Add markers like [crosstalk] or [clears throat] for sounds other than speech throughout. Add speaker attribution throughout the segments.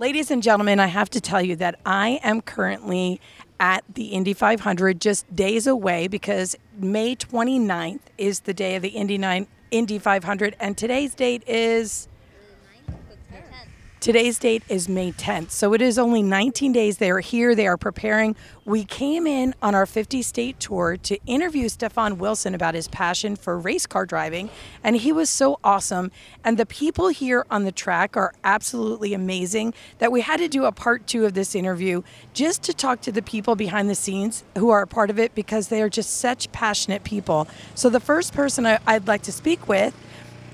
Speaker 1: Ladies and gentlemen, I have to tell you that I am currently at the Indy 500 just days away because May 29th is the day of the Indy 9 Indy 500 and today's date is Today's date is May 10th. So it is only 19 days they are here, they are preparing. We came in on our 50 state tour to interview Stefan Wilson about his passion for race car driving, and he was so awesome. And the people here on the track are absolutely amazing that we had to do a part 2 of this interview just to talk to the people behind the scenes who are a part of it because they are just such passionate people. So the first person I'd like to speak with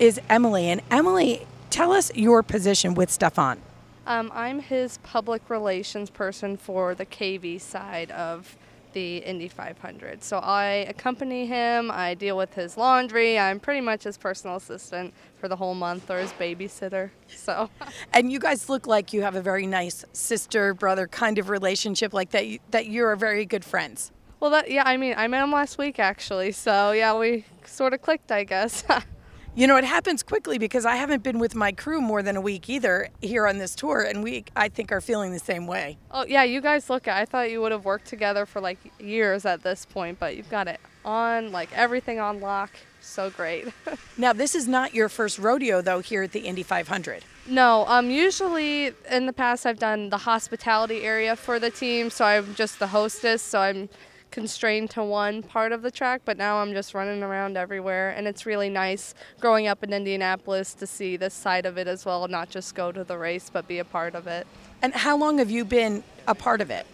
Speaker 1: is Emily. And Emily, tell us your position with Stefan.
Speaker 2: Um, I'm his public relations person for the KV side of the Indy 500. So I accompany him, I deal with his laundry, I'm pretty much his personal assistant for the whole month or his babysitter. [laughs] So
Speaker 1: And you guys look like you have a very nice sister brother kind of relationship, like that. You, that you're very good friends.
Speaker 2: Well that yeah, I mean I met him last week actually. So yeah, we sort of clicked, I guess. [laughs]
Speaker 1: You know, it happens quickly because I haven't been with my crew more than a week either here on this tour, and we I think are feeling the same way.
Speaker 2: oh yeah, you guys look I thought you would have worked together for like years at this point, but you've got it on like everything on lock. So great. [laughs]
Speaker 1: Now, this is not your first rodeo though here at the Indy 500.
Speaker 2: No, um, usually in the past I've done the hospitality area for the team, so I'm just the hostess, so I'm constrained to one part of the track, but now I'm just running around everywhere, and it's really nice growing up in Indianapolis to see this side of it as well, not just go to the race, but be a part of it.
Speaker 1: And how long have you been a part of it?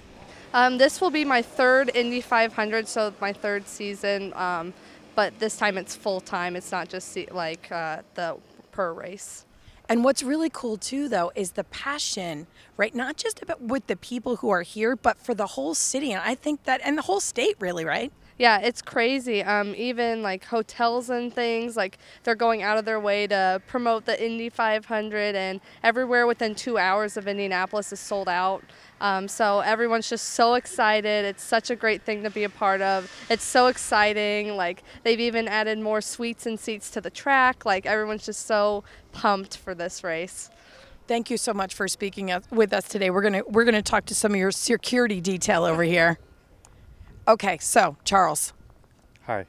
Speaker 2: Um, this will be my third Indy 500, so my third season, um, but this time it's full time. It's not just like uh, the per race.
Speaker 1: And what's really cool too, though, is the passion, right? Not just about with the people who are here, but for the whole city. And I think that, and the whole state, really, right?
Speaker 2: Yeah, it's crazy. Um, even like hotels and things, like they're going out of their way to promote the Indy 500, and everywhere within two hours of Indianapolis is sold out. Um, so everyone's just so excited. It's such a great thing to be a part of. It's so exciting. Like they've even added more suites and seats to the track. Like everyone's just so pumped for this race.
Speaker 1: Thank you so much for speaking with us today. We're gonna we're gonna talk to some of your security detail over here. Okay, so Charles,
Speaker 3: Hi.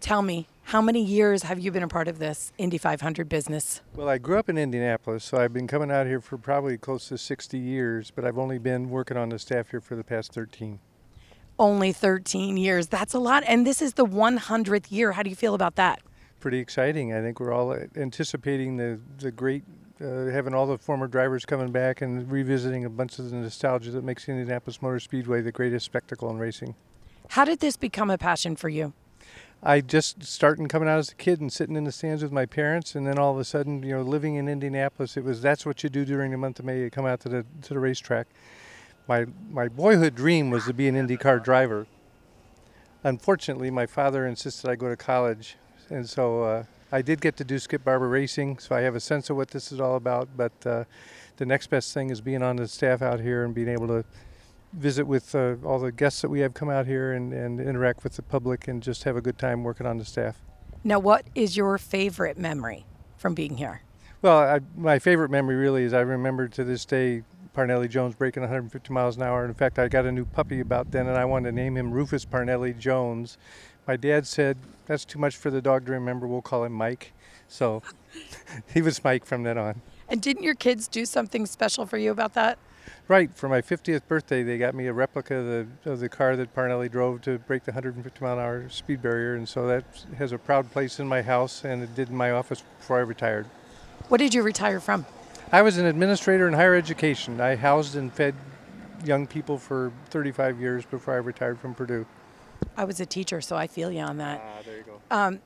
Speaker 1: tell me, how many years have you been a part of this Indy 500 business?
Speaker 3: Well, I grew up in Indianapolis, so I've been coming out here for probably close to 60 years, but I've only been working on the staff here for the past 13.
Speaker 1: Only 13 years. That's a lot. And this is the 100th year. How do you feel about that?
Speaker 3: Pretty exciting. I think we're all anticipating the, the great, uh, having all the former drivers coming back and revisiting a bunch of the nostalgia that makes Indianapolis Motor Speedway the greatest spectacle in racing.
Speaker 1: How did this become a passion for you?
Speaker 3: I just starting coming out as a kid and sitting in the stands with my parents, and then all of a sudden, you know, living in Indianapolis, it was that's what you do during the month of May. You come out to the to the racetrack. My my boyhood dream was to be an IndyCar driver. Unfortunately, my father insisted I go to college, and so uh, I did get to do Skip Barber Racing. So I have a sense of what this is all about. But uh, the next best thing is being on the staff out here and being able to visit with uh, all the guests that we have come out here and, and interact with the public and just have a good time working on the staff.
Speaker 1: Now, what is your favorite memory from being here?
Speaker 3: Well, I, my favorite memory really is I remember to this day Parnelli Jones breaking 150 miles an hour. In fact, I got a new puppy about then, and I wanted to name him Rufus Parnelli Jones. My dad said, That's too much for the dog to remember. We'll call him Mike. So [laughs] he was Mike from then on.
Speaker 1: And didn't your kids do something special for you about that?
Speaker 3: Right, for my 50th birthday, they got me a replica of the, of the car that Parnelli drove to break the 150 mile an hour speed barrier, and so that has a proud place in my house, and it did in my office before I retired.
Speaker 1: What did you retire from?
Speaker 3: I was an administrator in higher education. I housed and fed young people for 35 years before I retired from Purdue.
Speaker 1: I was a teacher, so I feel you on that.
Speaker 3: Ah, there you go.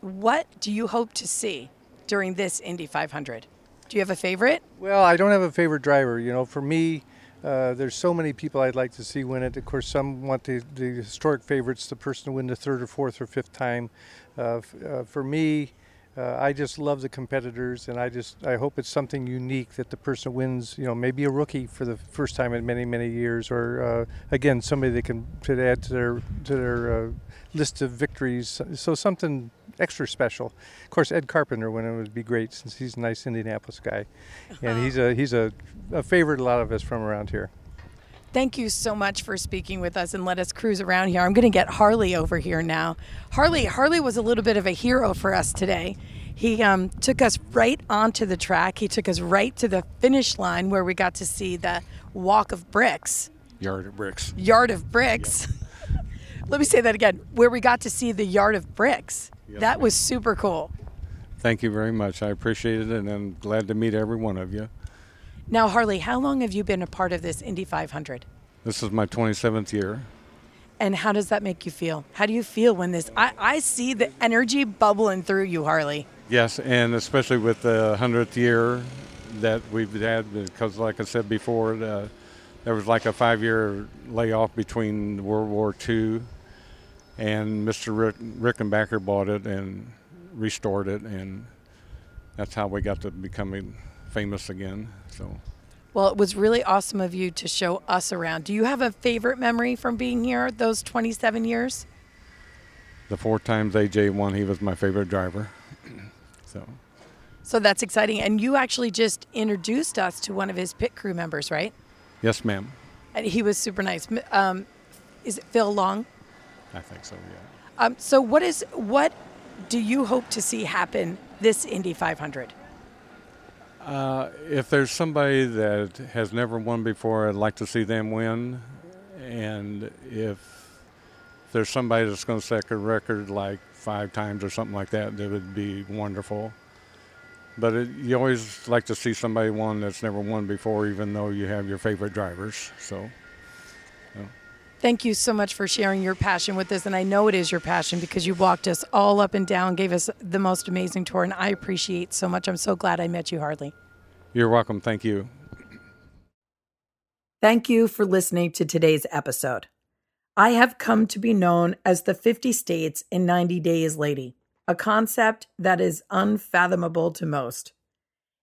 Speaker 1: What do you hope to see during this Indy 500? Do you have a favorite?
Speaker 3: Well, I don't have a favorite driver. You know, for me, uh, there's so many people I'd like to see win it. Of course, some want the, the historic favorites, the person to win the third or fourth or fifth time. Uh, f- uh, for me, uh, I just love the competitors, and I just I hope it's something unique that the person wins. You know, maybe a rookie for the first time in many many years, or uh, again somebody that can to add to their to their uh, list of victories. So something extra special. Of course, Ed Carpenter winning would be great since he's a nice Indianapolis guy, and he's a he's a, a favorite a lot of us from around here.
Speaker 1: Thank you so much for speaking with us and let us cruise around here. I'm going to get Harley over here now. Harley, Harley was a little bit of a hero for us today. He um, took us right onto the track. He took us right to the finish line where we got to see the walk of bricks,
Speaker 4: Yard of bricks.
Speaker 1: yard of bricks. [laughs] Let me say that again. Where we got to see the yard of bricks.
Speaker 4: Yes,
Speaker 1: that was super cool.
Speaker 4: Thank you very much. I appreciate it, and I'm glad to meet every one of you.
Speaker 1: Now, Harley, how long have you been a part of this Indy 500?
Speaker 4: This is my 27th year.
Speaker 1: And how does that make you feel? How do you feel when this? I, I see the energy bubbling through you, Harley.
Speaker 4: Yes, and especially with the 100th year that we've had, because like I said before, the, there was like a five-year layoff between World War II, and Mr. Rick, Rickenbacker bought it and restored it, and that's how we got to becoming famous again. So.
Speaker 1: Well, it was really awesome of you to show us around. Do you have a favorite memory from being here those 27 years?
Speaker 4: The four times AJ won, he was my favorite driver. [clears throat] so,
Speaker 1: So that's exciting. And you actually just introduced us to one of his pit crew members, right?
Speaker 4: yes, ma'am.
Speaker 1: And he was super nice. Um, is it Phil Long?
Speaker 4: I think so, yeah.
Speaker 1: Um, so what is what do you hope to see happen this Indy 500?
Speaker 4: Uh, if there's somebody that has never won before, I'd like to see them win. And if there's somebody that's going to set a record like five times or something like that, that would be wonderful. But it, you always like to see somebody won that's never won before, even though you have your favorite drivers. So.
Speaker 1: Thank you so much for sharing your passion with us. And I know it is your passion because you walked us all up and down, gave us the most amazing tour. And I appreciate so much. I'm so glad I met you, Harley.
Speaker 4: You're welcome. Thank you.
Speaker 1: Thank you for listening to today's episode. I have come to be known as the 50 States in 90 Days Lady, a concept that is unfathomable to most.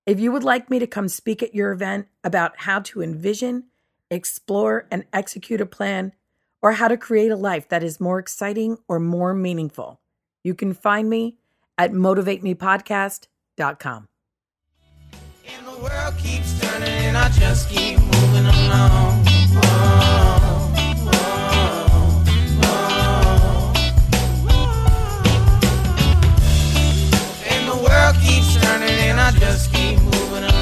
Speaker 1: If you would like me to come speak at your event about how to envision, explore, and execute a plan, or how to create a life that is more exciting or more meaningful. You can find me at motivatemepodcast.com.
Speaker 5: And the world keeps turning and I just keep moving along. Oh, keeps turning and I just keep moving.